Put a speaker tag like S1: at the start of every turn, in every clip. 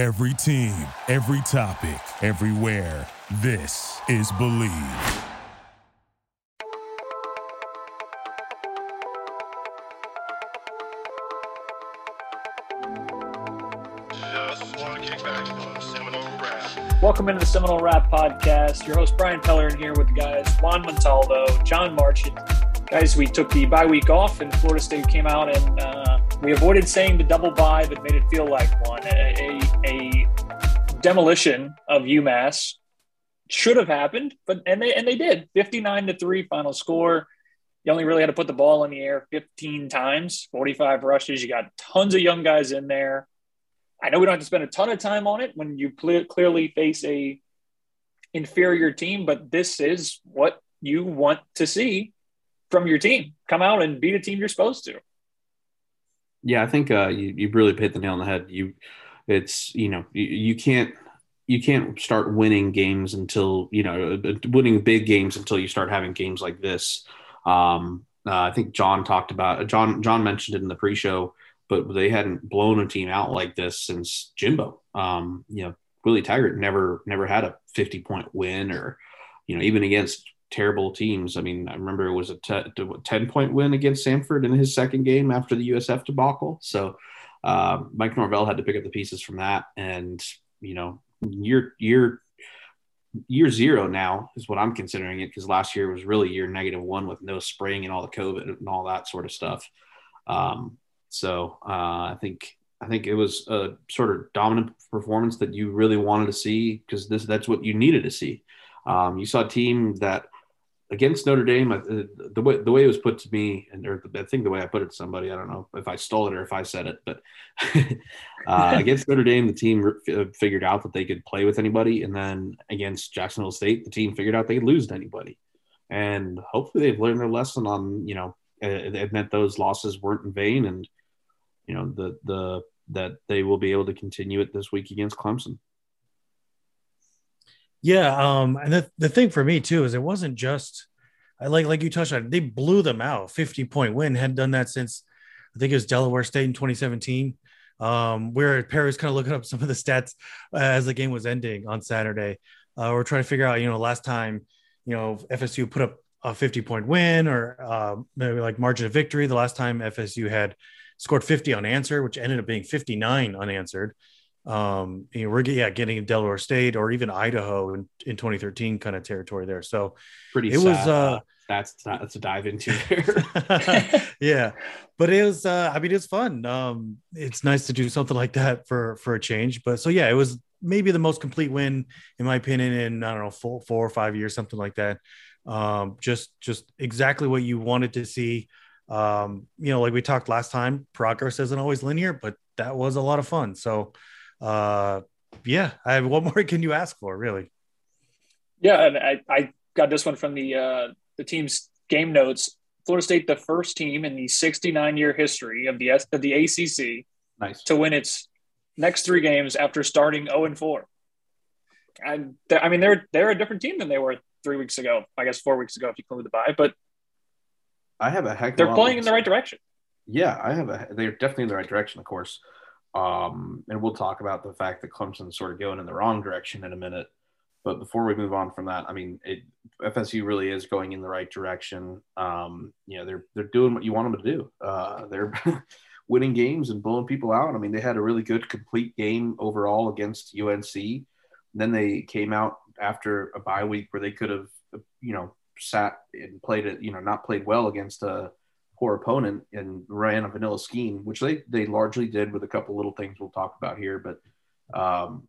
S1: Every team, every topic, everywhere. This is Believe.
S2: Welcome into the Seminole Rap Podcast. Your host Brian Pellerin here with the guys Juan Montalvo, John Marchant. Guys, we took the bye week off, and Florida State came out and uh, we avoided saying the double bye, but made it feel like one. A, a, a demolition of UMass should have happened, but and they and they did. Fifty nine to three final score. You only really had to put the ball in the air 15 times, 45 rushes. You got tons of young guys in there. I know we don't have to spend a ton of time on it when you cle- clearly face a inferior team, but this is what you want to see from your team. Come out and beat a team you're supposed to.
S3: Yeah, I think uh, you you really hit the nail on the head. You, it's you know you, you can't you can't start winning games until you know uh, winning big games until you start having games like this. Um, uh, I think John talked about John John mentioned it in the pre-show but they hadn't blown a team out like this since Jimbo. Um, you know, Willie Taggart never never had a 50 point win or, you know, even against terrible teams. I mean, I remember it was a 10 point win against Samford in his second game after the USF debacle. So uh, Mike Norvell had to pick up the pieces from that. And, you know, year, year, year zero now is what I'm considering it because last year was really year negative one with no spring and all the COVID and all that sort of stuff. Um, so uh, I think I think it was a sort of dominant performance that you really wanted to see because this that's what you needed to see. Um, you saw a team that against Notre Dame, uh, the way the way it was put to me, and or I think the way I put it to somebody, I don't know if I stole it or if I said it, but uh, against Notre Dame, the team uh, figured out that they could play with anybody, and then against Jacksonville State, the team figured out they could lose to anybody, and hopefully they've learned their lesson on you know it meant those losses weren't in vain, and you know the the that they will be able to continue it this week against Clemson.
S4: Yeah, um, and the, the thing for me too is it wasn't just I like like you touched on it, they blew them out, 50 point win, hadn't done that since I think it was Delaware State in 2017. Um, where Perry was kind of looking up some of the stats uh, as the game was ending on Saturday. Uh, we're trying to figure out, you know, last time, you know, FSU put up a 50 point win or uh, maybe like margin of victory. The last time FSU had scored 50 unanswered, which ended up being 59 unanswered. Um, you know, we're yeah getting Delaware State or even Idaho in, in 2013 kind of territory there. So
S3: pretty.
S4: It sad. was. Uh,
S3: that's not that's a dive into there.
S4: yeah, but it was. Uh, I mean, it's fun. Um, it's nice to do something like that for for a change. But so yeah, it was maybe the most complete win in my opinion in I don't know four four or five years, something like that. Um, just just exactly what you wanted to see. Um, you know, like we talked last time, progress isn't always linear, but that was a lot of fun. So, uh, yeah, I have what more can you ask for, really?
S2: Yeah, and I, I got this one from the uh, the team's game notes. Florida State, the first team in the 69 year history of the of the ACC,
S3: nice
S2: to win its next three games after starting 0 and 4. And I mean, they're they're a different team than they were three weeks ago. I guess four weeks ago, if you include the bye. But
S3: I have a heck.
S2: They're playing in the right direction.
S3: Yeah, I have a. They're definitely in the right direction, of course. Um, and we'll talk about the fact that Clemson's sort of going in the wrong direction in a minute. But before we move on from that, I mean, it, FSU really is going in the right direction. Um, you know, they're they're doing what you want them to do. Uh, they're winning games and blowing people out. I mean, they had a really good complete game overall against UNC. Then they came out after a bye week where they could have, you know, sat and played it, you know, not played well against a poor opponent and ran a vanilla scheme, which they they largely did with a couple little things we'll talk about here. But um,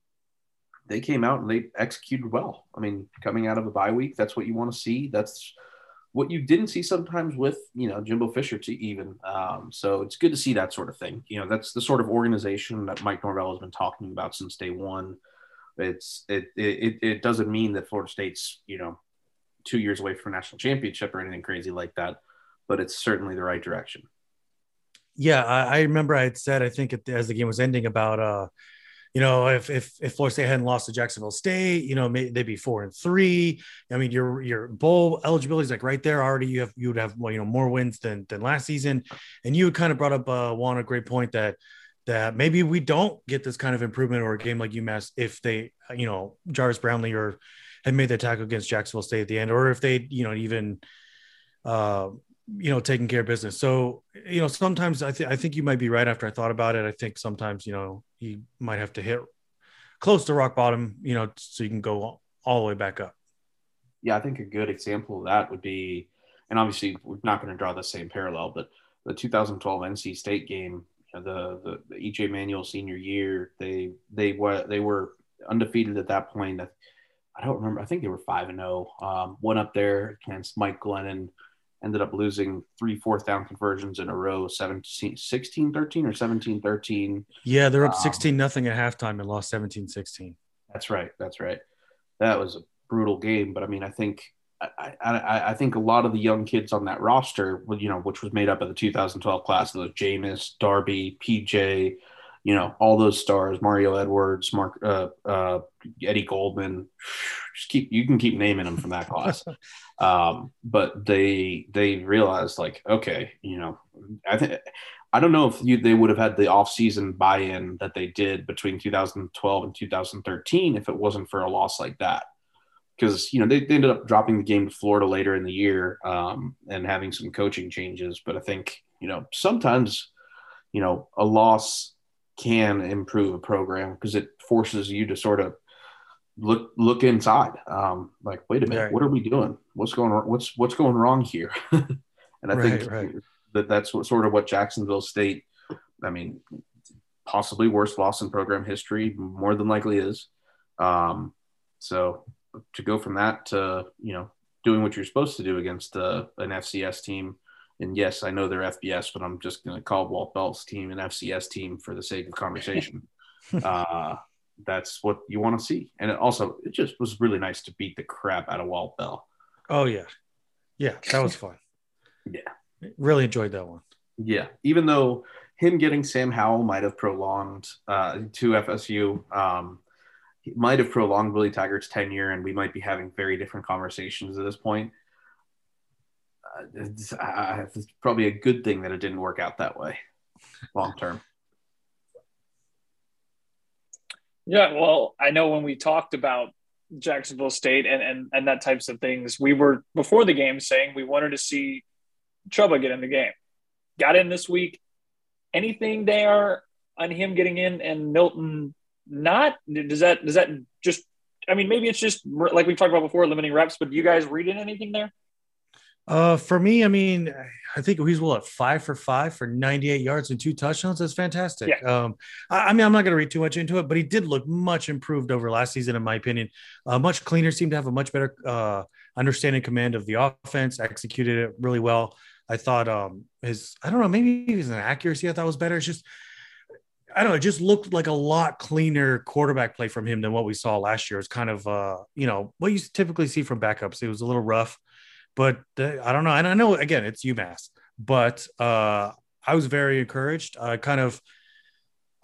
S3: they came out and they executed well. I mean, coming out of a bye week, that's what you want to see. That's what you didn't see sometimes with you know Jimbo Fisher to even. Um, so it's good to see that sort of thing. You know, that's the sort of organization that Mike Norvell has been talking about since day one. It's it it it doesn't mean that Florida State's you know two years away from a national championship or anything crazy like that, but it's certainly the right direction.
S4: Yeah, I, I remember I had said I think as the game was ending about uh, you know, if if if Florida State hadn't lost to Jacksonville State, you know, they'd be four and three. I mean, your your bowl eligibility is like right there already. You have you would have well, you know more wins than than last season, and you kind of brought up uh, one a great point that that maybe we don't get this kind of improvement or a game like UMass if they, you know, Jarvis Brownlee or had made the tackle against Jacksonville State at the end, or if they, you know, even, uh, you know, taking care of business. So, you know, sometimes I think I think you might be right after I thought about it. I think sometimes, you know, you might have to hit close to rock bottom, you know, so you can go all the way back up.
S3: Yeah, I think a good example of that would be, and obviously we're not going to draw the same parallel, but the 2012 NC State game, you know, the, the the EJ Manuel senior year, they they were they were undefeated at that point. I don't remember. I think they were five and zero. Oh. Um, went up there against Mike Glennon ended up losing three fourth down conversions in a row 17 16 13 or 17 13
S4: yeah they're up 16 um, nothing at halftime and lost 17 16
S3: that's right that's right. That was a brutal game but i mean i think I, I, I think a lot of the young kids on that roster, you know, which was made up of the 2012 class, those Jameis, Darby, PJ, you know, all those stars, Mario Edwards, Mark, uh, uh, Eddie Goldman, just keep, you can keep naming them from that class. Um, but they they realized like, okay, you know, I think I don't know if you, they would have had the off-season buy-in that they did between 2012 and 2013 if it wasn't for a loss like that. Because you know they, they ended up dropping the game to Florida later in the year um, and having some coaching changes. But I think you know sometimes you know a loss can improve a program because it forces you to sort of look look inside. Um, like, wait a minute, right. what are we doing? What's going on? What's what's going wrong here? and I right, think right. that that's what sort of what Jacksonville State. I mean, possibly worst loss in program history, more than likely is. Um, so to go from that to you know doing what you're supposed to do against uh, an FCS team. And yes, I know they're FBS, but I'm just going to call Walt Bell's team an FCS team for the sake of conversation. uh, that's what you want to see. And it also, it just was really nice to beat the crap out of Walt Bell.
S4: Oh yeah, yeah, that was fun.
S3: yeah,
S4: really enjoyed that one.
S3: Yeah, even though him getting Sam Howell might have prolonged uh, to FSU. Um, might have prolonged Willie Taggart's tenure, and we might be having very different conversations at this point. It's, uh, it's probably a good thing that it didn't work out that way long term.
S2: Yeah, well, I know when we talked about Jacksonville State and, and, and that types of things, we were before the game saying we wanted to see Chubba get in the game. Got in this week. Anything there on him getting in and Milton not? Does that does that just? I mean, maybe it's just like we talked about before, limiting reps. But do you guys read in anything there?
S4: Uh, for me, I mean, I think he's what five for five for 98 yards and two touchdowns. That's fantastic. Yeah. Um, I, I, mean, I'm not going to read too much into it, but he did look much improved over last season, in my opinion. Uh, much cleaner, seemed to have a much better uh, understanding command of the offense, executed it really well. I thought um, his, I don't know, maybe his accuracy I thought was better. It's just, I don't know, it just looked like a lot cleaner quarterback play from him than what we saw last year. It's kind of, uh, you know, what you typically see from backups. It was a little rough. But uh, I don't know. And I know again it's UMass, but uh, I was very encouraged. I kind of,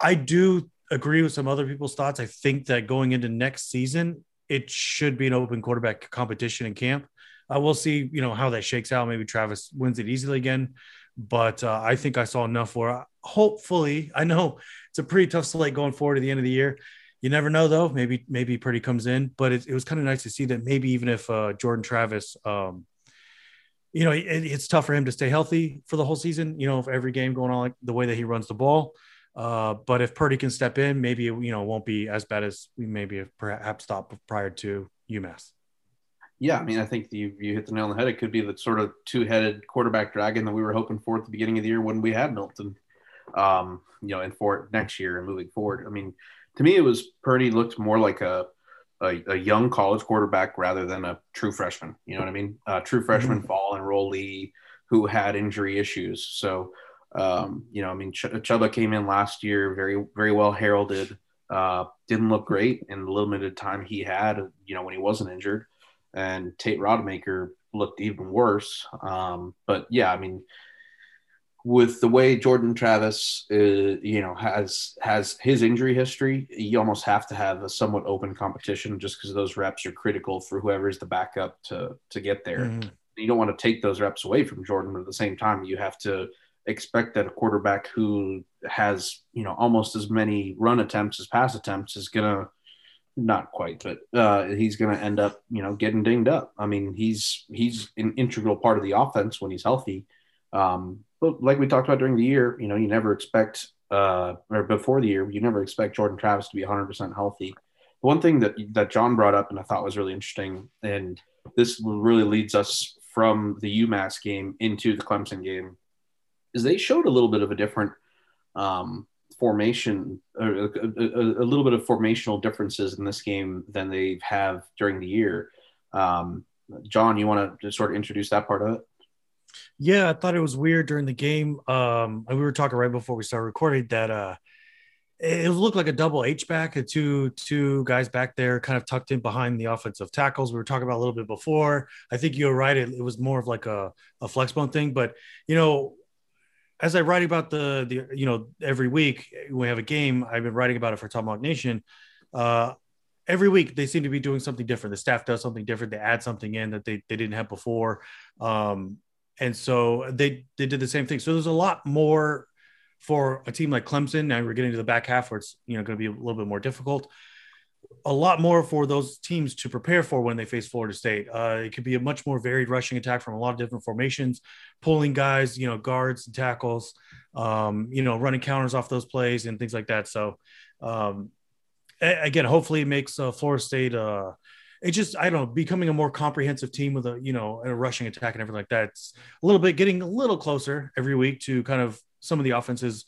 S4: I do agree with some other people's thoughts. I think that going into next season, it should be an open quarterback competition in camp. Uh, we'll see, you know, how that shakes out. Maybe Travis wins it easily again, but uh, I think I saw enough for. Hopefully, I know it's a pretty tough slate going forward to the end of the year. You never know, though. Maybe maybe Purdy comes in, but it, it was kind of nice to see that maybe even if uh, Jordan Travis um, you know, it, it's tough for him to stay healthy for the whole season, you know, for every game going on like the way that he runs the ball. Uh, but if Purdy can step in, maybe, you know, won't be as bad as we maybe have perhaps thought prior to UMass.
S3: Yeah, I mean, I think you, you hit the nail on the head. It could be the sort of two headed quarterback dragon that we were hoping for at the beginning of the year when we had Milton, um, you know, and for next year and moving forward. I mean, to me, it was Purdy looked more like a a, a, young college quarterback rather than a true freshman. You know what I mean? A true freshman mm-hmm. fall enrollee who had injury issues. So, um, you know, I mean, Ch- Chubba came in last year, very, very well heralded. Uh, didn't look great in the limited time he had, you know, when he wasn't injured. And Tate Rodemaker looked even worse. Um, but yeah, I mean, with the way Jordan Travis, uh, you know, has has his injury history, you almost have to have a somewhat open competition just because those reps are critical for whoever is the backup to to get there. Mm-hmm. You don't want to take those reps away from Jordan, but at the same time, you have to expect that a quarterback who has you know almost as many run attempts as pass attempts is gonna not quite, but uh, he's going to end up, you know, getting dinged up. I mean, he's he's an integral part of the offense when he's healthy. Um, but like we talked about during the year, you know, you never expect, uh, or before the year, you never expect Jordan Travis to be 100% healthy. One thing that that John brought up and I thought was really interesting, and this really leads us from the UMass game into the Clemson game, is they showed a little bit of a different um, formation, a, a, a, little bit of formational differences in this game than they have during the year. Um, John, you want to sort of introduce that part of it?
S4: Yeah, I thought it was weird during the game. Um, we were talking right before we started recording that uh, it looked like a double H back, the two two guys back there, kind of tucked in behind the offensive tackles. We were talking about a little bit before. I think you were right; it, it was more of like a a flex bone thing. But you know, as I write about the the you know every week we have a game, I've been writing about it for Tomahawk Nation. Uh, every week they seem to be doing something different. The staff does something different. They add something in that they, they didn't have before, um, and so they they did the same thing. So there's a lot more for a team like Clemson. Now we're getting to the back half where it's you know going to be a little bit more difficult a lot more for those teams to prepare for when they face Florida State. Uh, it could be a much more varied rushing attack from a lot of different formations, pulling guys, you know, guards and tackles, um, you know, running counters off those plays and things like that. So, um, again, hopefully it makes uh, Florida State. Uh, it just I don't know, becoming a more comprehensive team with a you know a rushing attack and everything like that. It's a little bit getting a little closer every week to kind of some of the offenses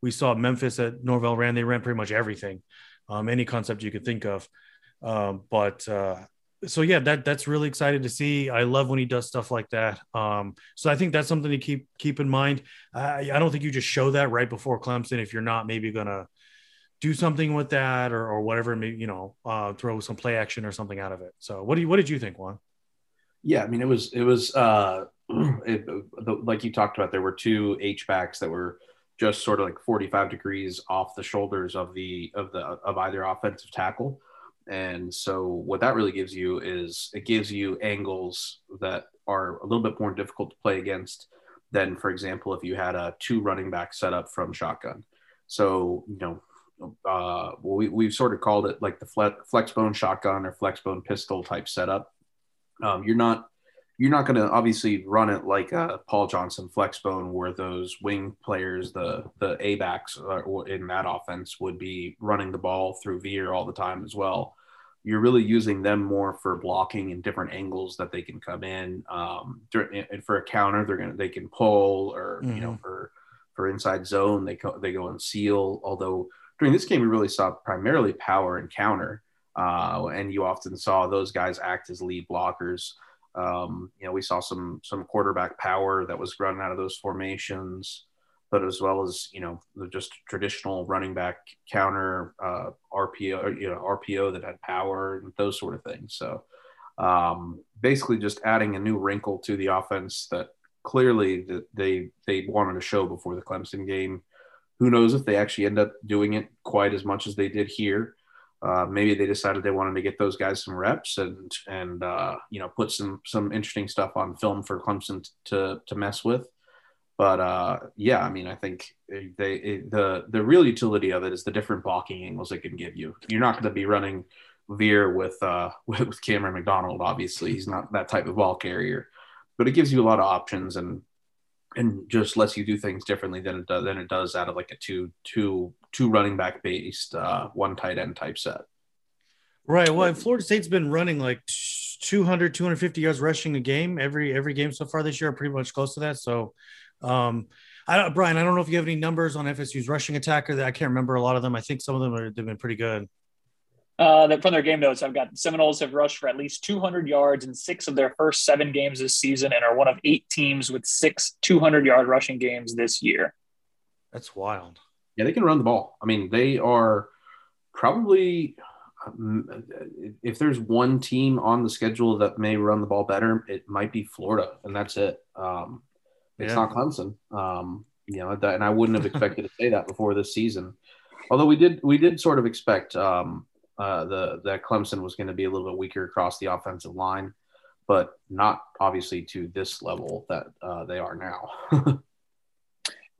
S4: we saw Memphis at Norvell ran. They ran pretty much everything um, any concept you could think of. Um, but uh, so yeah, that that's really excited to see. I love when he does stuff like that. Um, so I think that's something to keep keep in mind. I, I don't think you just show that right before Clemson if you're not maybe gonna do something with that or, or whatever. Maybe you know uh, throw some play action or something out of it. So what do you what did you think, Juan?
S3: Yeah, I mean it was it was uh, it, like you talked about. There were two H backs that were just sort of like 45 degrees off the shoulders of the of the of either offensive tackle and so what that really gives you is it gives you angles that are a little bit more difficult to play against than for example if you had a two running back setup from shotgun so you know uh, we, we've sort of called it like the flex bone shotgun or flex bone pistol type setup um, you're not you're not going to obviously run it like a Paul Johnson flexbone, where those wing players, the the a backs uh, in that offense, would be running the ball through veer all the time as well. You're really using them more for blocking in different angles that they can come in. Um, and for a counter, they're gonna they can pull, or mm-hmm. you know, mm-hmm. for for inside zone, they go, they go and seal. Although during this game, we really saw primarily power and counter, uh, and you often saw those guys act as lead blockers. Um, you know, we saw some some quarterback power that was running out of those formations, but as well as you know the just traditional running back counter uh, RPO, you know RPO that had power and those sort of things. So um, basically, just adding a new wrinkle to the offense that clearly that they they wanted to show before the Clemson game. Who knows if they actually end up doing it quite as much as they did here? Uh, maybe they decided they wanted to get those guys some reps and and uh, you know put some some interesting stuff on film for Clemson to to mess with. But uh, yeah, I mean, I think they it, the the real utility of it is the different blocking angles it can give you. You're not going to be running veer with uh with Camren McDonald. Obviously, he's not that type of ball carrier, but it gives you a lot of options and and just lets you do things differently than it does than it does out of like a two two two running back based uh, one tight end type set.
S4: Right. Well, Florida State's been running like 200 250 yards rushing a game every every game so far this year, pretty much close to that. So, um, I don't, Brian, I don't know if you have any numbers on FSU's rushing attacker. That I can't remember a lot of them. I think some of them are they've been pretty good.
S2: Uh, from their game notes, I've got Seminoles have rushed for at least 200 yards in six of their first seven games this season and are one of eight teams with six 200 yard rushing games this year.
S4: That's wild.
S3: Yeah, they can run the ball. I mean, they are probably, um, if there's one team on the schedule that may run the ball better, it might be Florida, and that's it. Um, it's yeah. not Clemson. Um, you know, that, and I wouldn't have expected to say that before this season. Although we did, we did sort of expect um, uh, the that Clemson was going to be a little bit weaker across the offensive line, but not obviously to this level that uh, they are now.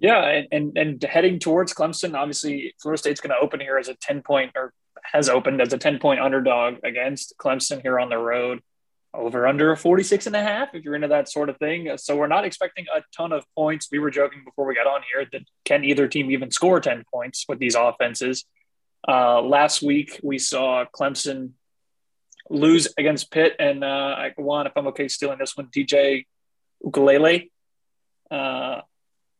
S2: Yeah, and, and, and heading towards Clemson, obviously Florida State's going to open here as a 10 point or has opened as a 10 point underdog against Clemson here on the road over under 46 and a half if you're into that sort of thing. So we're not expecting a ton of points. We were joking before we got on here that can either team even score 10 points with these offenses. Uh, last week we saw Clemson lose against Pitt and uh, I won if I'm okay stealing this one, DJ Ukulele. Uh,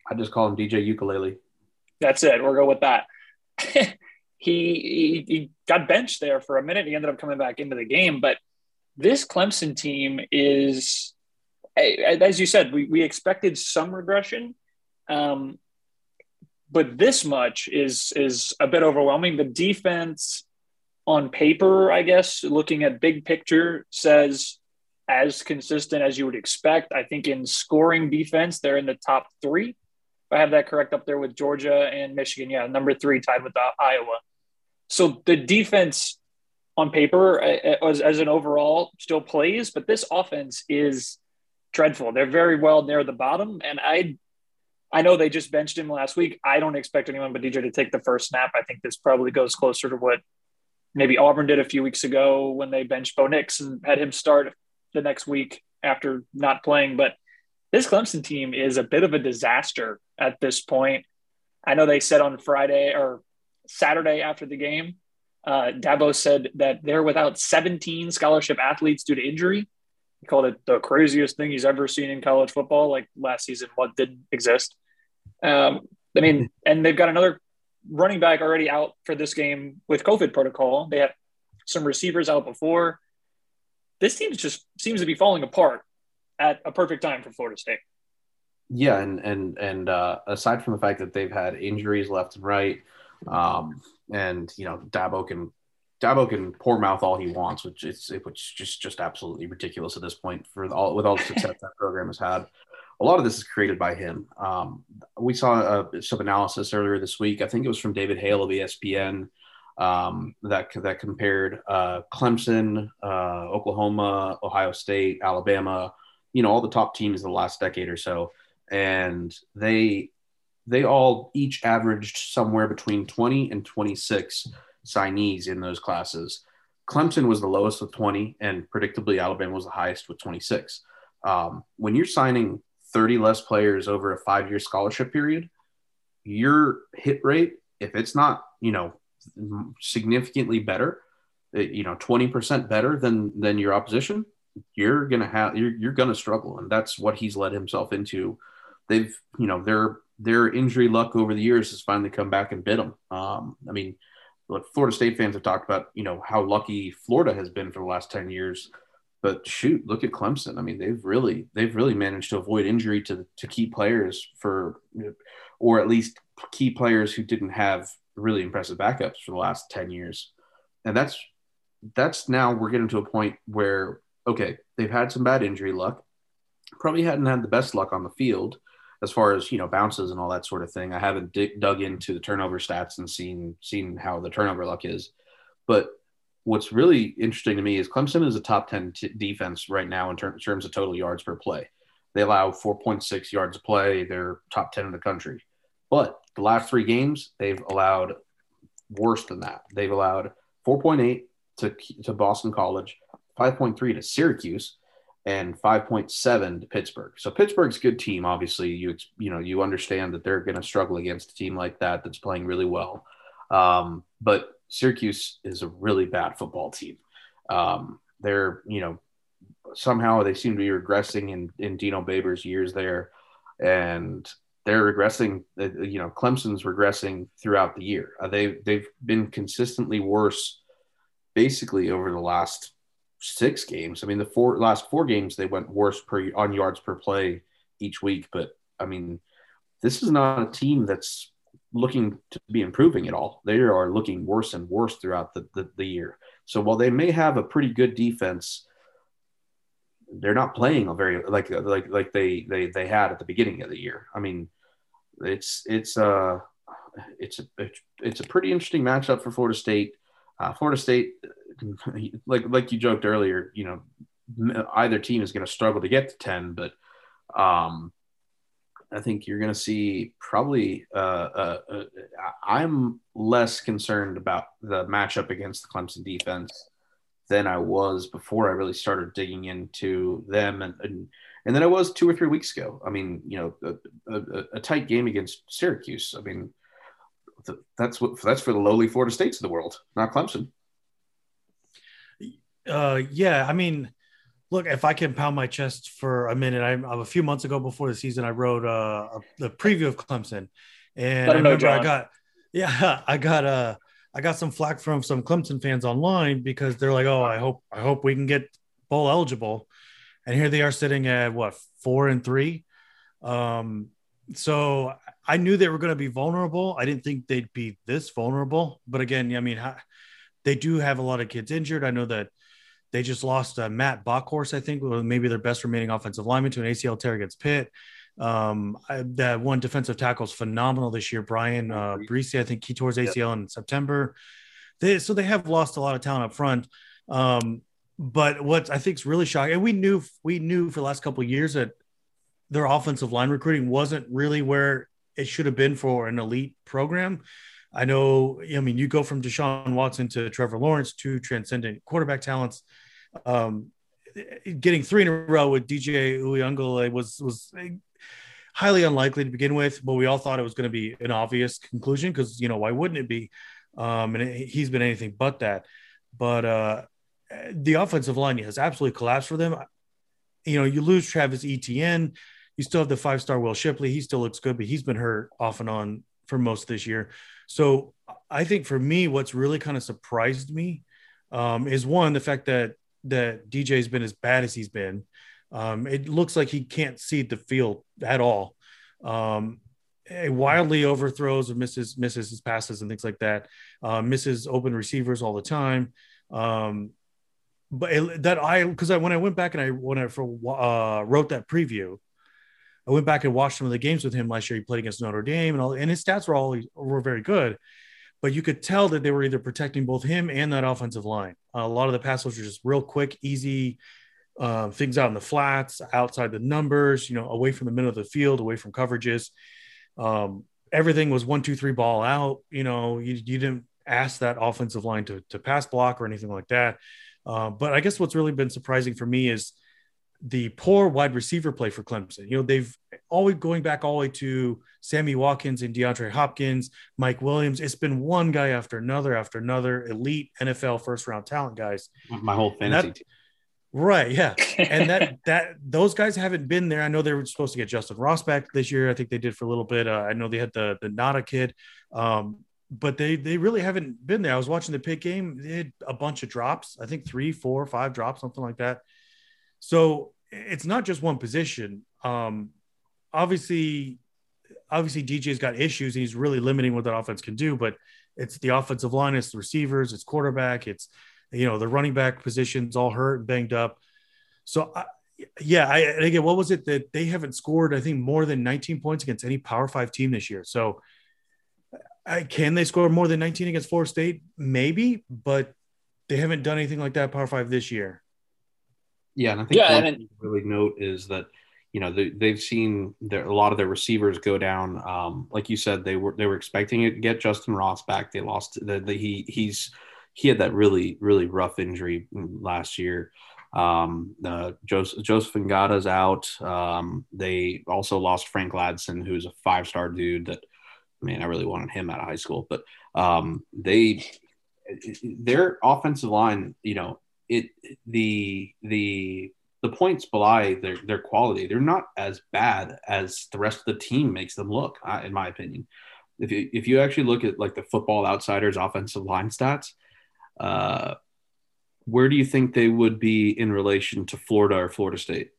S3: I just call him DJ Ukulele.
S2: That's it. We'll go with that. he, he, he got benched there for a minute. He ended up coming back into the game, but this Clemson team is, as you said, we, we expected some regression, um, but this much is is a bit overwhelming. The defense, on paper, I guess, looking at big picture, says as consistent as you would expect. I think in scoring defense, they're in the top three. If I have that correct, up there with Georgia and Michigan. Yeah, number three, tied with uh, Iowa. So the defense on paper uh, uh, as, as an overall still plays, but this offense is dreadful. They're very well near the bottom, and I I know they just benched him last week. I don't expect anyone but DJ to take the first snap. I think this probably goes closer to what maybe Auburn did a few weeks ago when they benched Bo Nix and had him start the next week after not playing. But this Clemson team is a bit of a disaster at this point. I know they said on Friday or Saturday after the game uh, Dabo said that they're without 17 scholarship athletes due to injury. He called it the craziest thing he's ever seen in college football. Like last season, what didn't exist. Um, I mean, and they've got another running back already out for this game with COVID protocol. They have some receivers out before. This team just seems to be falling apart at a perfect time for Florida State.
S3: Yeah, and and and uh, aside from the fact that they've had injuries left and right, um, and you know Dabo can Dabo can poor mouth all he wants, which is which is just just absolutely ridiculous at this point for all with all the success that program has had. A lot of this is created by him. Um, we saw a, some analysis earlier this week. I think it was from David Hale of ESPN um, that that compared uh, Clemson, uh, Oklahoma, Ohio State, Alabama, you know, all the top teams in the last decade or so, and they they all each averaged somewhere between 20 and 26 signees in those classes. Clemson was the lowest with 20, and predictably, Alabama was the highest with 26. Um, when you're signing 30 less players over a five year scholarship period, your hit rate, if it's not, you know, significantly better, you know, 20% better than, than your opposition, you're going to have, you're, you're going to struggle. And that's what he's led himself into. They've, you know, they're their injury luck over the years has finally come back and bit them. Um, I mean, look, Florida State fans have talked about you know how lucky Florida has been for the last ten years, but shoot, look at Clemson. I mean, they've really they've really managed to avoid injury to to key players for, or at least key players who didn't have really impressive backups for the last ten years, and that's that's now we're getting to a point where okay, they've had some bad injury luck, probably hadn't had the best luck on the field as far as you know bounces and all that sort of thing. I haven't dug into the turnover stats and seen seen how the turnover luck is, but what's really interesting to me is Clemson is a top ten t- defense right now in ter- terms of total yards per play. They allow 4.6 yards a play. They're top 10 in the country. But the last three games, they've allowed worse than that. They've allowed 4.8 to, to Boston College, 5.3 to Syracuse, and 5.7 to Pittsburgh. So Pittsburgh's a good team. Obviously, you you know you understand that they're going to struggle against a team like that that's playing really well. Um, but Syracuse is a really bad football team. Um, they're you know somehow they seem to be regressing in in Dino Babers' years there, and they're regressing. Uh, you know, Clemson's regressing throughout the year. Uh, they they've been consistently worse, basically over the last six games. I mean, the four last four games they went worse per on yards per play each week. But I mean, this is not a team that's looking to be improving at all. They are looking worse and worse throughout the, the, the year. So while they may have a pretty good defense, they're not playing a very like like like they they they had at the beginning of the year. I mean, it's it's uh it's a it's a pretty interesting matchup for Florida State. Uh, Florida State like like you joked earlier, you know, either team is going to struggle to get to 10, but um, I think you're going to see probably. Uh, uh, uh, I'm less concerned about the matchup against the Clemson defense than I was before I really started digging into them, and and, and then I was two or three weeks ago. I mean, you know, a, a, a tight game against Syracuse. I mean, that's what that's for the lowly Florida states of the world, not Clemson.
S4: Uh, yeah, I mean look, if I can pound my chest for a minute, I'm a few months ago before the season, I wrote uh, a, the preview of Clemson, and I remember know, I got, yeah, I got uh, I got some flack from some Clemson fans online because they're like, oh, I hope, I hope we can get bowl eligible, and here they are sitting at what four and three, um, so I knew they were going to be vulnerable. I didn't think they'd be this vulnerable, but again, I mean, they do have a lot of kids injured. I know that they just lost uh, Matt Bockhorst, I think, maybe their best remaining offensive lineman to an ACL tear against Pitt. Um, I, that one defensive tackle is phenomenal this year. Brian uh, Bresee, I think he tore his ACL yep. in September. They, so they have lost a lot of talent up front. Um, but what I think is really shocking, and we knew we knew for the last couple of years that their offensive line recruiting wasn't really where it should have been for an elite program. I know, I mean, you go from Deshaun Watson to Trevor Lawrence, two transcendent quarterback talents. Um, getting three in a row with DJ Uiagalelei was was highly unlikely to begin with, but we all thought it was going to be an obvious conclusion because you know why wouldn't it be? Um, and it, he's been anything but that. But uh, the offensive line has absolutely collapsed for them. You know, you lose Travis Etienne. You still have the five star Will Shipley. He still looks good, but he's been hurt off and on for most of this year. So I think for me, what's really kind of surprised me um, is one the fact that that DJ's been as bad as he's been. Um, it looks like he can't see the field at all. Um, wildly overthrows or misses misses his passes and things like that. Uh, misses open receivers all the time. Um, but it, that I because I when I went back and I when I for, uh, wrote that preview, I went back and watched some of the games with him last year. He played against Notre Dame, and all, and his stats were all were very good. But you could tell that they were either protecting both him and that offensive line. A lot of the passes were just real quick, easy uh, things out in the flats, outside the numbers, you know, away from the middle of the field, away from coverages. Um, everything was one, two, three, ball out. You know, you, you didn't ask that offensive line to to pass block or anything like that. Uh, but I guess what's really been surprising for me is the poor wide receiver play for Clemson. You know, they've always going back all the way to Sammy Watkins and DeAndre Hopkins, Mike Williams. It's been one guy after another after another elite NFL first round talent guys.
S3: My whole fantasy that, team.
S4: Right, yeah, and that that those guys haven't been there. I know they were supposed to get Justin Ross back this year. I think they did for a little bit. Uh, I know they had the the Ngata kid, um, but they they really haven't been there. I was watching the Pitt game; they had a bunch of drops. I think three, four, five drops, something like that. So it's not just one position. Um, obviously, obviously DJ's got issues and he's really limiting what that offense can do, but it's the offensive line, it's the receivers, it's quarterback, it's you know the running back positions all hurt and banged up. So I, yeah, I again, what was it that they haven't scored? I think more than 19 points against any Power Five team this year. So I, can they score more than 19 against Florida State? Maybe, but they haven't done anything like that Power Five this year.
S3: Yeah, and I think yeah, one and really note is that you know they, have seen their, a lot of their receivers go down. Um, like you said, they were they were expecting it to get Justin Ross back. They lost the, the, he he's he had that really really rough injury last year. Um, uh, Joseph, Joseph Ngata's out. Um, they also lost Frank Ladson, who's a five star dude. That I mean, I really wanted him out of high school, but um, they their offensive line, you know, it the the the points belie their their quality. They're not as bad as the rest of the team makes them look, in my opinion. If you if you actually look at like the Football Outsiders offensive line stats, uh, where do you think they would be in relation to Florida or Florida State?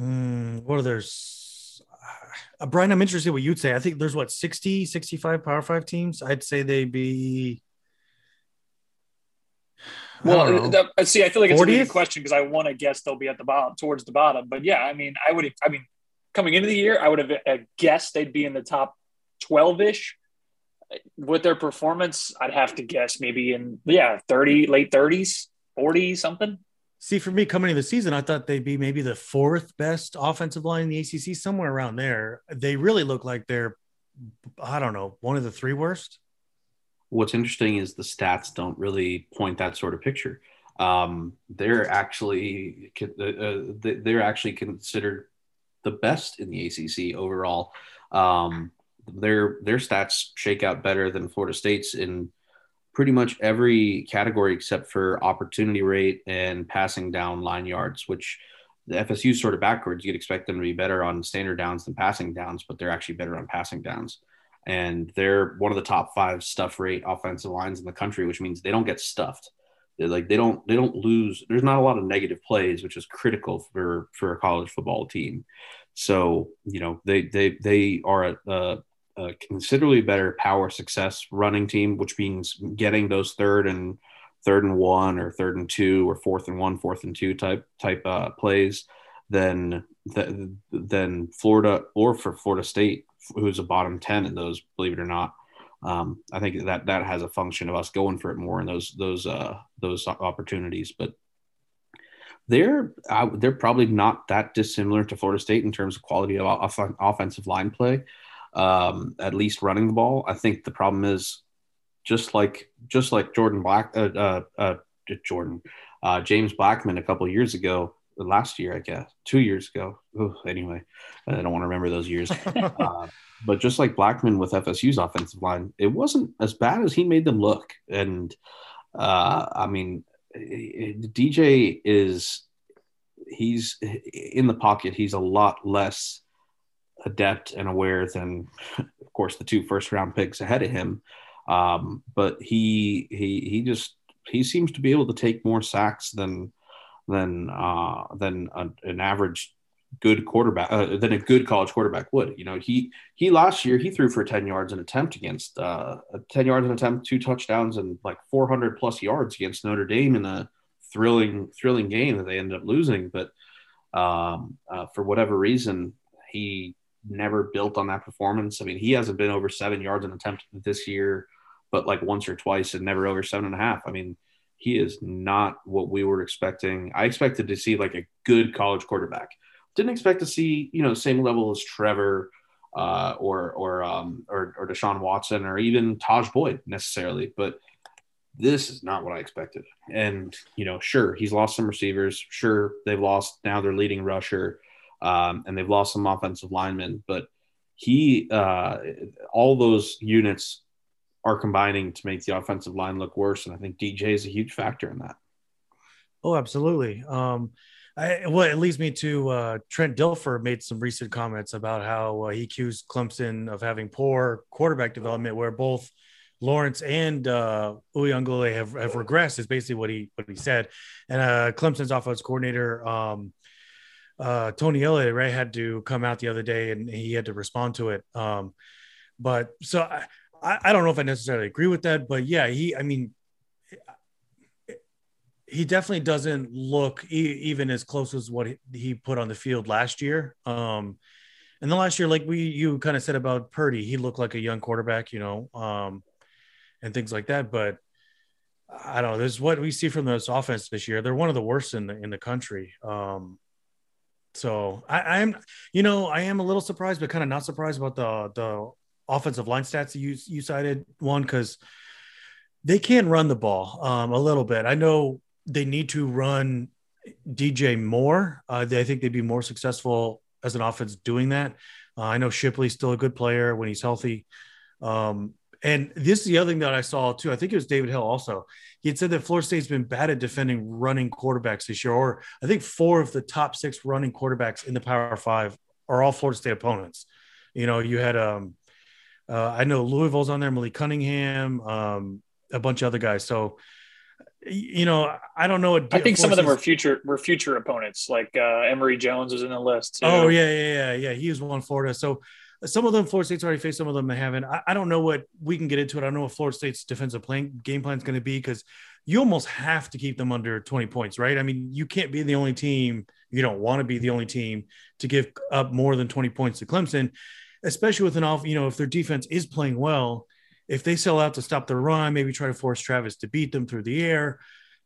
S4: Mm, what are there's uh, Brian, I'm interested what you'd say. I think there's what 60, 65 Power Five teams. I'd say they'd be
S2: well, that, see, I feel like it's 40th? a good question because I want to guess they'll be at the bottom, towards the bottom. But yeah, I mean, I would, I mean, coming into the year, I would have uh, guessed they'd be in the top twelve-ish. With their performance, I'd have to guess maybe in yeah, thirty, late thirties, forty something.
S4: See, for me coming into the season, I thought they'd be maybe the fourth best offensive line in the ACC, somewhere around there. They really look like they're, I don't know, one of the three worst.
S3: What's interesting is the stats don't really point that sort of picture. Um, they're actually uh, uh they're actually considered the best in the ACC overall. Um, their their stats shake out better than Florida State's in pretty much every category except for opportunity rate and passing down line yards, which the FSU sort of backwards. You'd expect them to be better on standard downs than passing downs, but they're actually better on passing downs. And they're one of the top five stuff rate offensive lines in the country, which means they don't get stuffed. They're like they don't they don't lose. There's not a lot of negative plays, which is critical for for a college football team. So you know they they they are a, a a considerably better power success running team, which means getting those third and third and one or third and two or fourth and one, fourth and two type type uh, plays than than Florida or for Florida State, who's a bottom ten in those. Believe it or not, um, I think that that has a function of us going for it more in those those uh, those opportunities, but. They're they're probably not that dissimilar to Florida State in terms of quality of off- offensive line play um, at least running the ball. I think the problem is just like just like Jordan Black, uh, uh, uh Jordan, uh, James Blackman a couple years ago, last year I guess, two years ago. Ooh, anyway, I don't want to remember those years. Uh, but just like Blackman with FSU's offensive line, it wasn't as bad as he made them look. And uh, I mean, DJ is he's in the pocket. He's a lot less adept and aware than, of course, the two first round picks ahead of him. Um, but he he he just he seems to be able to take more sacks than than uh, than a, an average good quarterback uh, than a good college quarterback would. You know, he he last year he threw for 10 yards an attempt against uh 10 yards an attempt, two touchdowns and like 400 plus yards against Notre Dame in a thrilling thrilling game that they ended up losing, but um, uh, for whatever reason he never built on that performance. I mean, he hasn't been over seven yards an attempt this year, but like once or twice and never over seven and a half. I mean, he is not what we were expecting. I expected to see like a good college quarterback. Didn't expect to see, you know, same level as Trevor uh, or or um, or, or Deshaun Watson or even Tajh Boyd necessarily, but this is not what I expected. And you know, sure, he's lost some receivers. Sure, they've lost now their leading rusher um, and they've lost some offensive linemen. But he, uh, all those units are combining to make the offensive line look worse, and I think DJ is a huge factor in that.
S4: Oh, absolutely. Um, I, well, it leads me to uh, Trent Dilfer made some recent comments about how uh, he accused Clemson of having poor quarterback development, where both Lawrence and uh, Uiagalelei have, have regressed. Is basically what he what he said. And uh, Clemson's offense coordinator um, uh, Tony Elliott, right, had to come out the other day and he had to respond to it. Um, but so I, I don't know if I necessarily agree with that, but yeah, he, I mean, he definitely doesn't look e- even as close as what he put on the field last year. Um, and the last year, like we, you kind of said about Purdy, he looked like a young quarterback, you know, um, and things like that. But I don't know. This is what we see from this offense this year. They're one of the worst in the in the country. Um, so I, I, am you know, I am a little surprised, but kind of not surprised about the the offensive line stats you you cited one because they can run the ball um, a little bit. I know they need to run DJ more. Uh, they, I think they'd be more successful as an offense doing that. Uh, I know Shipley's still a good player when he's healthy. Um, and this is the other thing that I saw too. I think it was David Hill also. He had said that Florida State's been bad at defending running quarterbacks this year, or I think four of the top six running quarterbacks in the Power Five are all Florida State opponents. You know, you had um, uh, I know Louisville's on there, Malik Cunningham, um, a bunch of other guys. So, you know, I don't know. What
S2: I think some of them were future were future opponents. Like uh, Emory Jones was in the list.
S4: Too. Oh yeah, yeah, yeah, yeah. He was one Florida. So some of them Florida State's already faced, some of them they haven't. I, I, don't know what we can get into it. I don't know what Florida State's defensive plan game plan is going to be because you almost have to keep them under 20 points, right? I mean, you can't be the only team, you don't want to be the only team to give up more than 20 points to Clemson, especially with an off, you know, if their defense is playing well, if they sell out to stop the run, maybe try to force Travis to beat them through the air.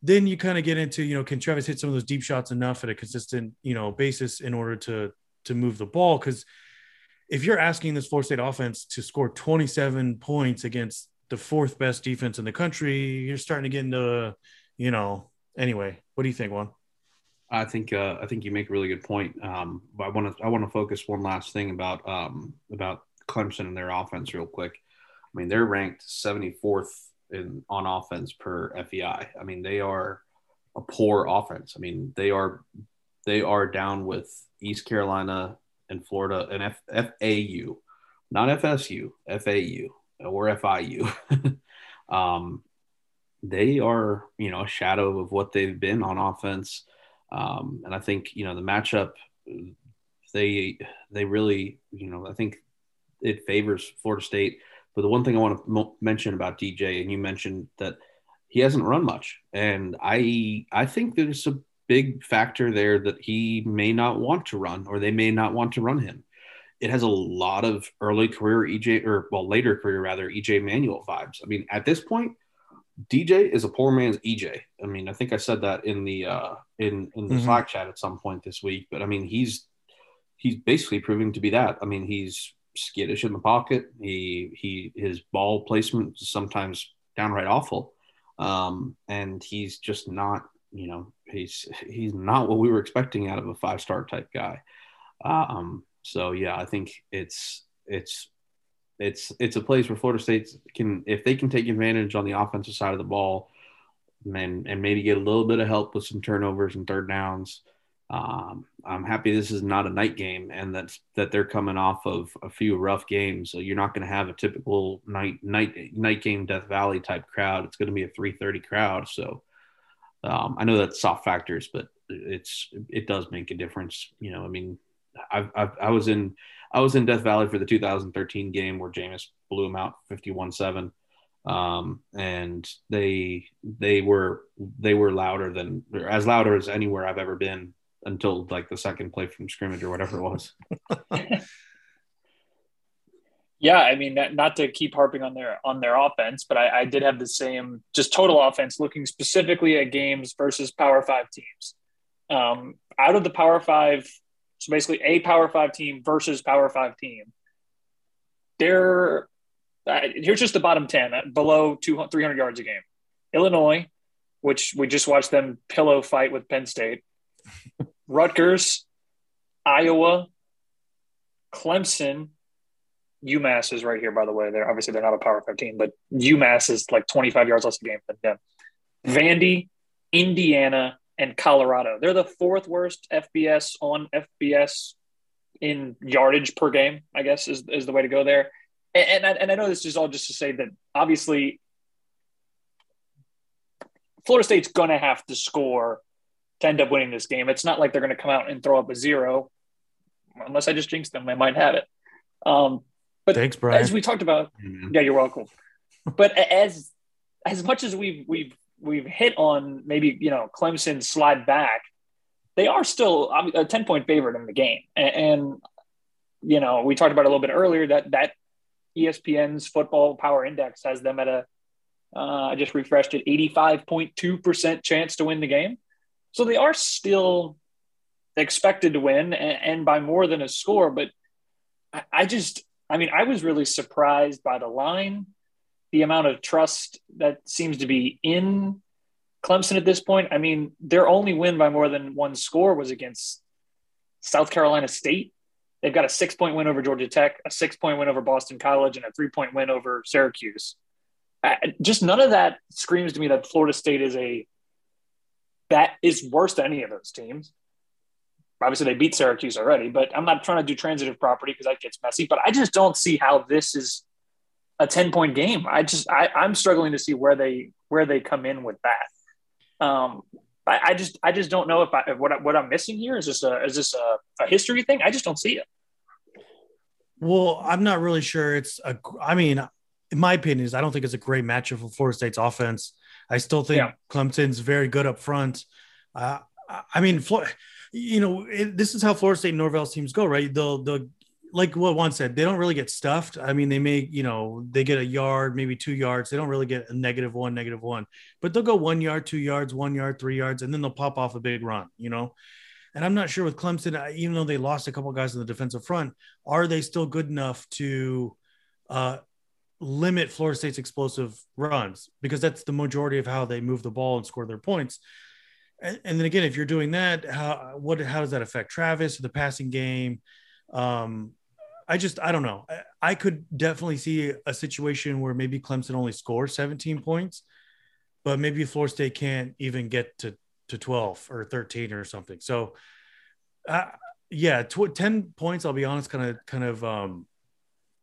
S4: then you kind of get into, you know, can Travis hit some of those deep shots enough at a consistent, you know, basis in order to to move the ball? Because if you're asking this Florida State offense to score 27 points against the fourth best defense in the country, you're starting to get into, you know, anyway. What do you think, Juan?
S3: I think uh, I think you make a really good point. Um, but I want to I want to focus one last thing about um, about Clemson and their offense real quick. I mean, they're ranked 74th in on offense per FEI. I mean, they are a poor offense. I mean, they are they are down with East Carolina and Florida and F, FAU, not FSU, FAU or FIU. um, they are, you know, a shadow of what they've been on offense. Um, and I think, you know, the matchup, they, they really, you know, I think it favors Florida State. But the one thing I want to mo- mention about DJ, and you mentioned that he hasn't run much, and I, I think there's a big factor there that he may not want to run, or they may not want to run him. It has a lot of early career EJ, or well, later career rather, EJ Manuel vibes. I mean, at this point, DJ is a poor man's EJ. I mean, I think I said that in the uh, in in the mm-hmm. Slack chat at some point this week. But I mean, he's he's basically proving to be that. I mean, he's skittish in the pocket. He he his ball placement is sometimes downright awful, um, and he's just not. You know, he's he's not what we were expecting out of a five star type guy. Um, so yeah, I think it's it's it's it's a place where Florida State can, if they can take advantage on the offensive side of the ball, and and maybe get a little bit of help with some turnovers and third downs. Um, I'm happy this is not a night game and that that they're coming off of a few rough games. So you're not going to have a typical night night night game Death Valley type crowd. It's going to be a 3:30 crowd. So um, I know that's soft factors, but it's it does make a difference. You know, I mean, I've, I've I was in I was in Death Valley for the 2013 game where Jameis blew him out 51-7. Um, and they they were they were louder than as louder as anywhere I've ever been until like the second play from scrimmage or whatever it was.
S2: yeah, I mean, not to keep harping on their on their offense, but I, I did have the same just total offense looking specifically at games versus Power Five teams. Um, out of the Power Five so basically, a Power Five team versus Power Five team. They're uh, here's just the bottom ten uh, below 200, 300 yards a game. Illinois, which we just watched them pillow fight with Penn State. Rutgers, Iowa, Clemson, UMass is right here, by the way. They're obviously they're not a Power Five team, but UMass is like 25 yards less a game than them. Vandy, Indiana, and Colorado. They're the fourth worst FBS on FBS in yardage per game, I guess is, is the way to go there. And, and, I, and I know this is all just to say that obviously Florida State's going to have to score to end up winning this game. It's not like they're going to come out and throw up a zero, unless I just jinx them. They might have it. Um, but
S4: Thanks, Brian.
S2: as we talked about, mm-hmm. yeah, you're welcome. But as as much as we've we've we've hit on maybe you know Clemson slide back, they are still a ten point favorite in the game, and, and you know we talked about a little bit earlier that that ESPN's Football Power Index has them at a uh, I just refreshed it 85.2% chance to win the game. So they are still expected to win and, and by more than a score. But I, I, just, I mean, I was really surprised by the line the amount of trust that seems to be in Clemson at this point. I mean, their only win by more than one score was against South Carolina State. They've got a six point win over Georgia Tech, a six point win over Boston College, and a three point win over Syracuse. just none of that screams to me that Florida State is a that is worse than any of those teams. Obviously, they beat Syracuse already, but I'm not trying to do transitive property because that gets messy. But I just don't see how this is a 10 point game. I just, I, I'm struggling to see where they, where they come in with that. Um, I, I just, I just don't know if I, if what, I, what I'm missing here is this a, is this a, a history thing? I just don't see it.
S4: Well, I'm not really sure. It's a, I mean, in my opinion, is I don't think it's a great matchup for Florida State's offense. I still think yeah. Clemson's very good up front. Uh, I mean, Florida, you know, it, this is how Florida State and Norvell's teams go, right? They'll, they'll like what Juan said, they don't really get stuffed. I mean, they may, you know, they get a yard, maybe two yards. They don't really get a negative one, negative one, but they'll go one yard, two yards, one yard, three yards, and then they'll pop off a big run, you know. And I'm not sure with Clemson, even though they lost a couple guys in the defensive front, are they still good enough to uh, limit Florida State's explosive runs? Because that's the majority of how they move the ball and score their points. And, and then again, if you're doing that, how what how does that affect Travis, the passing game? Um, I just I don't know. I, I could definitely see a situation where maybe Clemson only scores 17 points, but maybe Florida State can't even get to to 12 or 13 or something. So, uh, yeah, tw- 10 points. I'll be honest, kind of kind of um,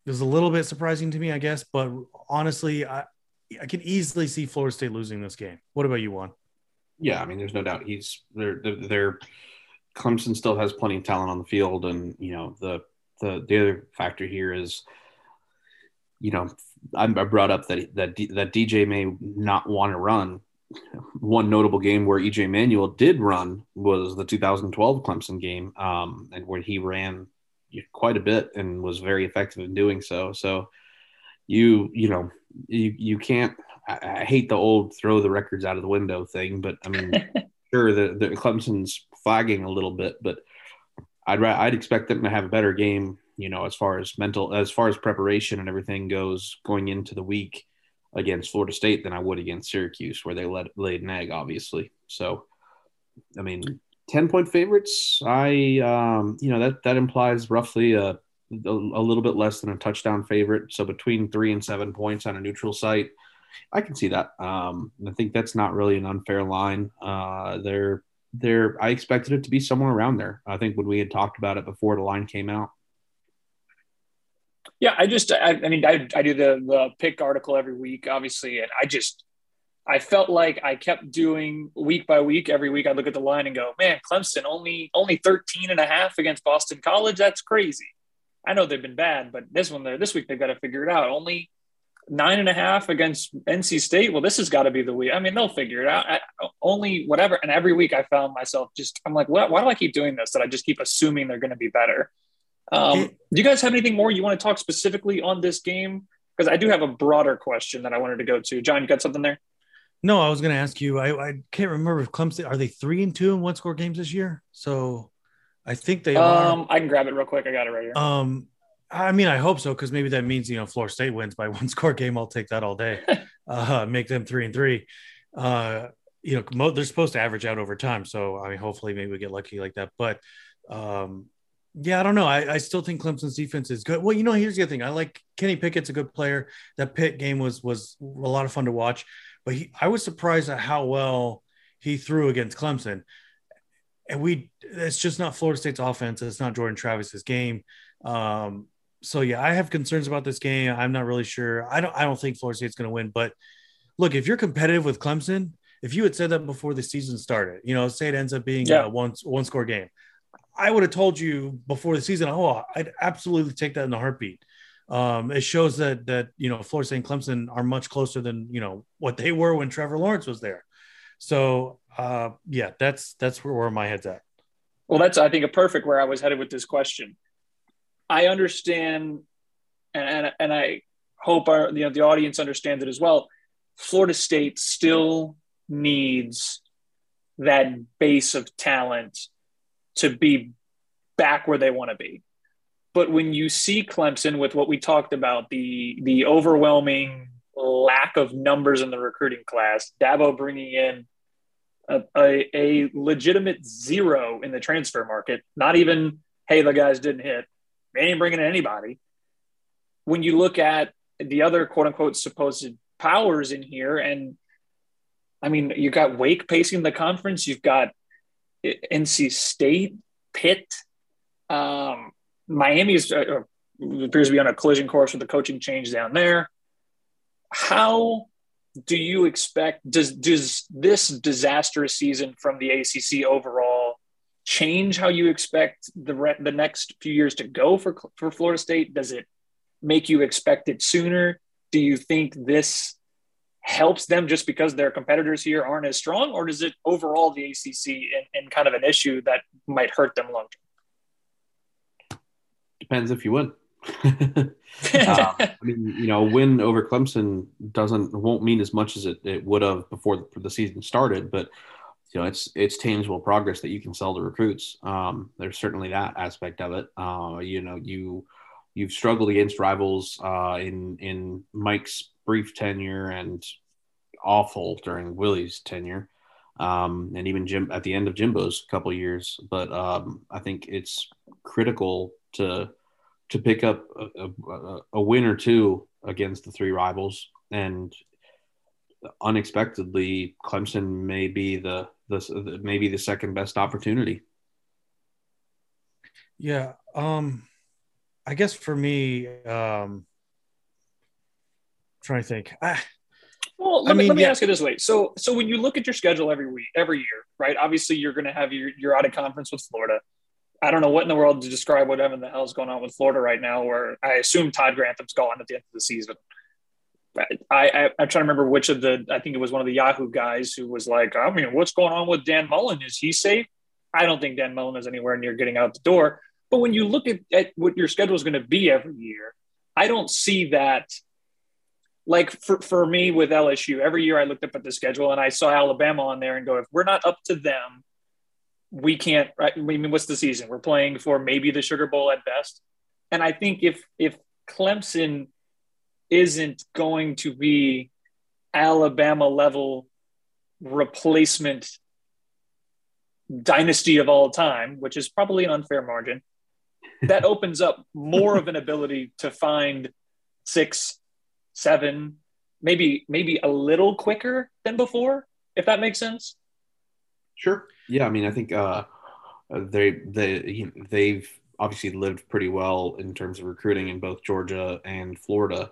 S4: it was a little bit surprising to me, I guess. But honestly, I I can easily see Florida State losing this game. What about you, Juan?
S3: Yeah, I mean, there's no doubt he's they're they're Clemson still has plenty of talent on the field, and you know the the the other factor here is, you know, I brought up that that that DJ may not want to run. One notable game where EJ Manuel did run was the 2012 Clemson game, um, and where he ran quite a bit and was very effective in doing so. So, you you know you you can't. I, I hate the old throw the records out of the window thing, but I mean, sure the, the Clemson's flagging a little bit, but I'd I'd expect them to have a better game, you know, as far as mental, as far as preparation and everything goes going into the week against Florida State than I would against Syracuse, where they led, laid an egg, obviously. So, I mean, ten point favorites. I, um, you know, that that implies roughly a, a a little bit less than a touchdown favorite. So between three and seven points on a neutral site. I can see that. Um, I think that's not really an unfair line. Uh, they're there I expected it to be somewhere around there. I think when we had talked about it before the line came out.
S2: Yeah, I just I, I mean I, I do the the pick article every week, obviously, and I just I felt like I kept doing week by week. Every week I look at the line and go, man, Clemson only only 13 and a half against Boston College. That's crazy. I know they've been bad, but this one there this week they've got to figure it out. Only nine and a half against NC State. Well, this has got to be the week. I mean, they'll figure it out. I, only whatever. And every week I found myself just, I'm like, what, why do I keep doing this? That I just keep assuming they're going to be better. Um, do you guys have anything more you want to talk specifically on this game? Because I do have a broader question that I wanted to go to. John, you got something there?
S4: No, I was going to ask you. I, I can't remember if Clemson are they three and two in one score games this year. So I think they
S2: um,
S4: are.
S2: I can grab it real quick. I got it right here.
S4: Um, I mean, I hope so because maybe that means you know Florida State wins by one score game. I'll take that all day. uh, make them three and three. Uh, you know, mo- they're supposed to average out over time, so I mean, hopefully, maybe we get lucky like that. But um, yeah, I don't know. I, I still think Clemson's defense is good. Well, you know, here's the other thing. I like Kenny Pickett's a good player. That Pitt game was was a lot of fun to watch, but he, I was surprised at how well he threw against Clemson. And we, it's just not Florida State's offense. It's not Jordan Travis's game. Um, so yeah, I have concerns about this game. I'm not really sure. I don't I don't think Florida State's going to win, but look, if you're competitive with Clemson, if you had said that before the season started, you know, say it ends up being yeah. a one one score game, I would have told you before the season, oh, I'd absolutely take that in a heartbeat. Um, it shows that that you know Florida State and Clemson are much closer than you know what they were when Trevor Lawrence was there. So uh, yeah, that's that's where, where my head's at.
S2: Well, that's I think a perfect where I was headed with this question. I understand, and and I hope our you know the audience understands it as well. Florida State still needs that base of talent to be back where they want to be. But when you see Clemson with what we talked about, the the overwhelming lack of numbers in the recruiting class, Dabo bringing in a, a, a legitimate zero in the transfer market, not even hey the guys didn't hit, they ain't bringing in anybody. When you look at the other quote unquote supposed powers in here, and I mean, you've got Wake pacing the conference, you've got NC State, Pitt, um, Miami's uh, appears to be on a collision course with the coaching change down there. How do you expect does does this disastrous season from the ACC overall change how you expect the re- the next few years to go for for Florida State? Does it make you expect it sooner? Do you think this helps them just because their competitors here aren't as strong, or does it overall the ACC and, and kind of an issue that might hurt them long term?
S3: depends if you win. uh, I mean, you know, win over Clemson doesn't won't mean as much as it, it would have before the, the season started, but you know, it's it's tangible progress that you can sell to recruits. Um, there's certainly that aspect of it. Uh, you know, you you've struggled against rivals uh, in in Mike's brief tenure and awful during Willie's tenure, um, and even Jim at the end of Jimbo's couple years. But um, I think it's critical to to pick up a, a, a win or two against the three rivals and unexpectedly clemson may be the the maybe the second best opportunity.
S4: Yeah, um, I guess for me, um, trying to think. I,
S2: well, let I me, mean, let me yeah. ask you this way. So, so when you look at your schedule every week, every year, right? Obviously, you're going to have your you're out of conference with Florida. I don't know what in the world to describe whatever the hell is going on with Florida right now. Where I assume Todd Grantham's gone at the end of the season. I, I am trying to remember which of the I think it was one of the Yahoo guys who was like, I mean, what's going on with Dan Mullen? Is he safe? I don't think Dan Mullen is anywhere near getting out the door. But when you look at, at what your schedule is going to be every year, I don't see that. Like for, for me with LSU, every year I looked up at the schedule and I saw Alabama on there and go, if we're not up to them, we can't. Right? I mean, what's the season? We're playing for maybe the Sugar Bowl at best. And I think if if Clemson isn't going to be Alabama level replacement dynasty of all time, which is probably an unfair margin, that opens up more of an ability to find six, seven, maybe maybe a little quicker than before, if that makes sense.
S3: Sure. Yeah, I mean, I think uh, they they they've obviously lived pretty well in terms of recruiting in both Georgia and Florida.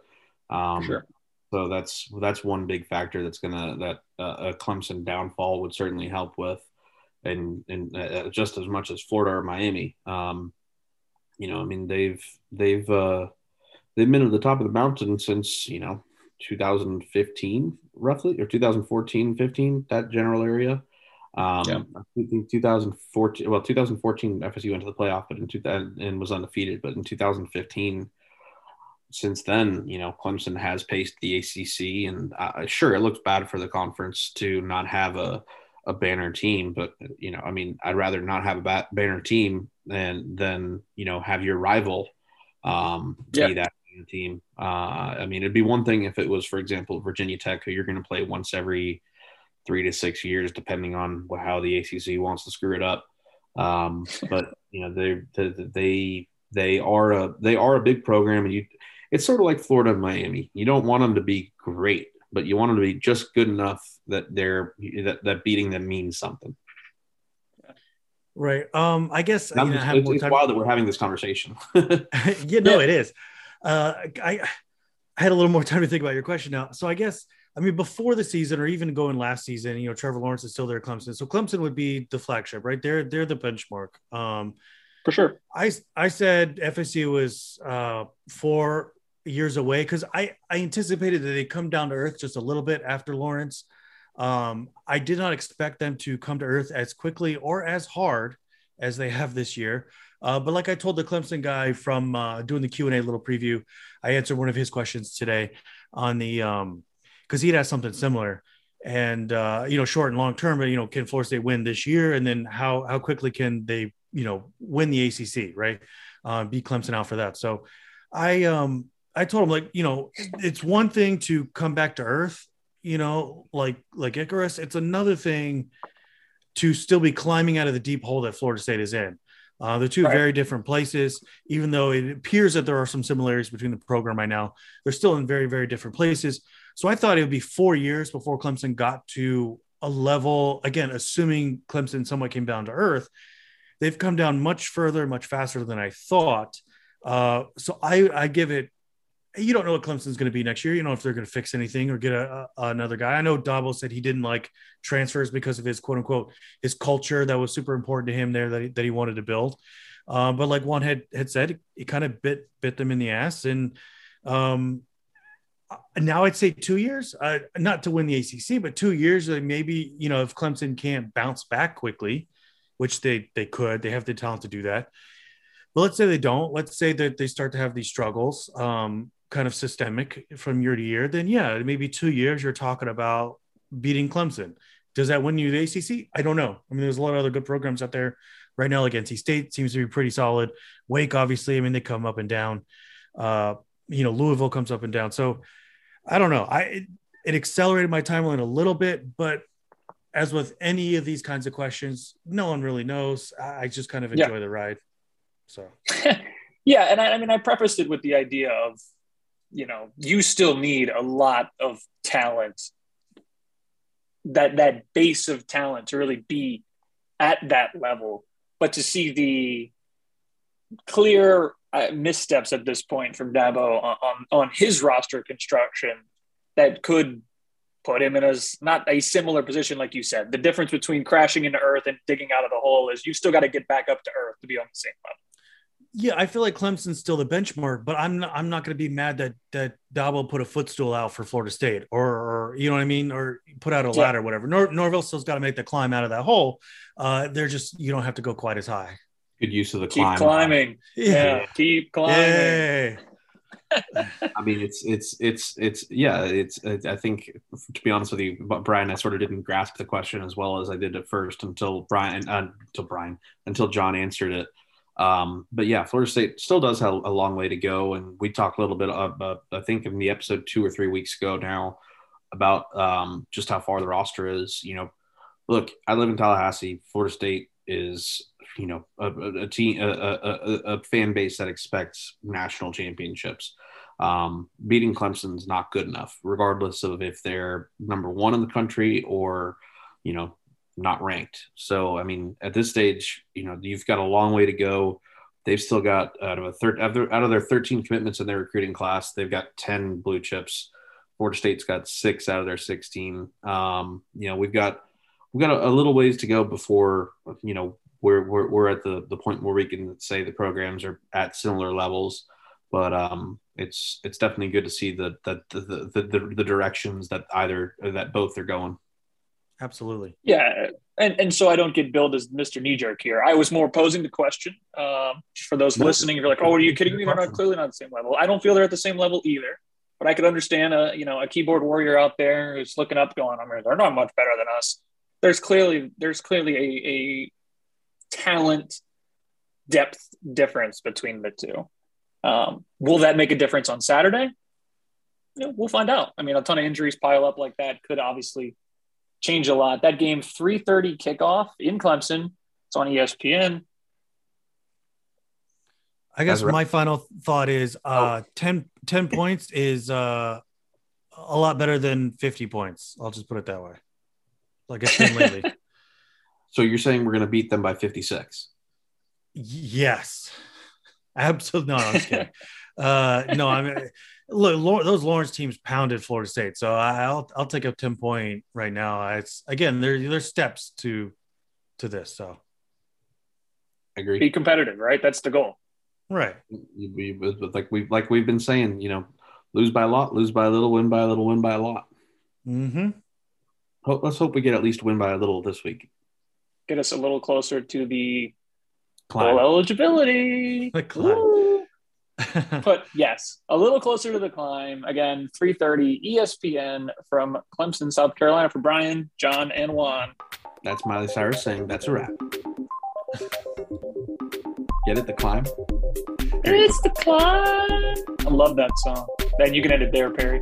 S3: Um, sure. So that's that's one big factor that's gonna that uh, a Clemson downfall would certainly help with, and and uh, just as much as Florida or Miami. Um, you know, I mean they've they've uh, they've been at the top of the mountain since you know 2015 roughly or 2014 15 that general area. Um, yeah. I think 2014 well 2014 FSU went to the playoff but in 2000 and was undefeated but in 2015 since then, you know, Clemson has paced the ACC, and uh, sure, it looks bad for the conference to not have a, a banner team, but you know, I mean, I'd rather not have a banner team than than you know have your rival um, yeah. be that team. Uh, I mean, it'd be one thing if it was, for example, Virginia Tech, who you're going to play once every three to six years, depending on how the ACC wants to screw it up. Um, but you know, they they they are a they are a big program, and you it's sort of like Florida and Miami. You don't want them to be great, but you want them to be just good enough that they're that, that beating them means something.
S4: Right. Um, I guess
S3: you know, it's, it's wild that we're having this conversation.
S4: you know, yeah. it is. Uh, I, I had a little more time to think about your question now. So I guess, I mean, before the season or even going last season, you know, Trevor Lawrence is still there at Clemson. So Clemson would be the flagship, right? They're, they're the benchmark. Um,
S2: for sure.
S4: I, I said FSU was uh, four years away because I, I anticipated that they'd come down to earth just a little bit after Lawrence. Um, I did not expect them to come to earth as quickly or as hard as they have this year. Uh, but like I told the Clemson guy from uh, doing the Q and A little preview, I answered one of his questions today on the um because he'd asked something similar, and uh, you know, short and long term. But you know, can Florida State win this year, and then how how quickly can they you know win the ACC, right? Uh, beat Clemson out for that. So I um I told him like, you know, it's one thing to come back to earth, you know, like like Icarus. It's another thing to still be climbing out of the deep hole that Florida State is in. Uh, they're two right. very different places, even though it appears that there are some similarities between the program right now. They're still in very, very different places. So I thought it would be four years before Clemson got to a level, again, assuming Clemson somewhat came down to earth. They've come down much further, much faster than I thought. Uh, so I, I give it you don't know what Clemson's going to be next year. You don't know if they're going to fix anything or get a, a, another guy. I know Dabo said he didn't like transfers because of his quote unquote his culture that was super important to him there that he, that he wanted to build. Um, but like Juan had had said, it, kind of bit bit them in the ass. And um, now I'd say two years, uh, not to win the ACC, but two years. Uh, maybe you know if Clemson can't bounce back quickly, which they they could, they have the talent to do that But let's say they don't. Let's say that they start to have these struggles, um, kind of systemic from year to year. Then yeah, maybe two years you're talking about beating Clemson. Does that win you the ACC? I don't know. I mean, there's a lot of other good programs out there right now. Like NC State seems to be pretty solid. Wake, obviously, I mean, they come up and down. Uh, you know, Louisville comes up and down. So I don't know. I it, it accelerated my timeline a little bit, but as with any of these kinds of questions, no one really knows. I just kind of enjoy yeah. the ride. So,
S2: yeah, and I, I, mean, I prefaced it with the idea of, you know, you still need a lot of talent, that that base of talent to really be at that level, but to see the clear uh, missteps at this point from Dabo on, on, on his roster construction that could put him in a not a similar position like you said. The difference between crashing into earth and digging out of the hole is you still got to get back up to earth to be on the same level.
S4: Yeah, I feel like Clemson's still the benchmark, but I'm not, I'm not going to be mad that that Dabo put a footstool out for Florida State, or, or you know what I mean, or put out a yeah. ladder, whatever. Nor, Norvell still's got to make the climb out of that hole. Uh, they're just you don't have to go quite as high.
S3: Good use of the
S2: keep
S3: climb.
S2: climbing. Yeah. yeah. keep climbing.
S3: I mean, it's it's it's it's yeah. It's I think to be honest with you, Brian, I sort of didn't grasp the question as well as I did at first until Brian uh, until Brian until John answered it. Um, but yeah, Florida State still does have a long way to go, and we talked a little bit about I think in the episode two or three weeks ago now about um, just how far the roster is. You know, look, I live in Tallahassee. Florida State is you know a, a team a, a, a, fan base that expects national championships um, beating clemson's not good enough regardless of if they're number one in the country or you know not ranked. So i mean at this stage you know you've got a long way to go. They've still got out of a third out of their 13 commitments in their recruiting class they've got 10 blue chips. Florida state's got six out of their 16 um, you know we've got we've got a, a little ways to go before you know we're, we're, we're at the, the point where we can say the programs are at similar levels, but um, it's it's definitely good to see the the, the the, the, the directions that either that both are going.
S4: Absolutely.
S2: Yeah, and and so I don't get billed as Mr. Knee Jerk here. I was more posing the question um, for those listening. If You're like, oh, are you kidding me? They're not clearly not the same level. I don't feel they're at the same level either. But I could understand a you know a keyboard warrior out there who's looking up, going, I mean, they're not much better than us. There's clearly there's clearly a, a talent depth difference between the two. Um, will that make a difference on Saturday? You know, we'll find out. I mean, a ton of injuries pile up like that could obviously change a lot. That game, 3:30 kickoff in Clemson. It's on ESPN.
S4: I guess right. my final thought is uh, oh. 10, 10 points is uh, a lot better than 50 points. I'll just put it that way. Like it's been lately.
S3: So you're saying we're going to beat them by 56?
S4: Yes. Absolutely. No, I'm just kidding. uh, no, I mean, look, those Lawrence teams pounded Florida State. So I'll, I'll take a 10 point right now. It's again, there, there's steps to, to this. So
S3: agree.
S2: Be competitive, right? That's the goal.
S4: Right.
S3: We, like we like we've been saying, you know, lose by a lot, lose by a little, win by a little, win by a lot.
S4: Mm-hmm.
S3: Let's hope we get at least win by a little this week
S2: get us a little closer to the bowl eligibility. but yes, a little closer to the climb. Again, 3:30 ESPN from Clemson, South Carolina for Brian, John, and Juan.
S3: That's Miley Cyrus saying that's a wrap. Get it, the climb.
S2: It's the climb. I love that song. Then you can end it there, Perry.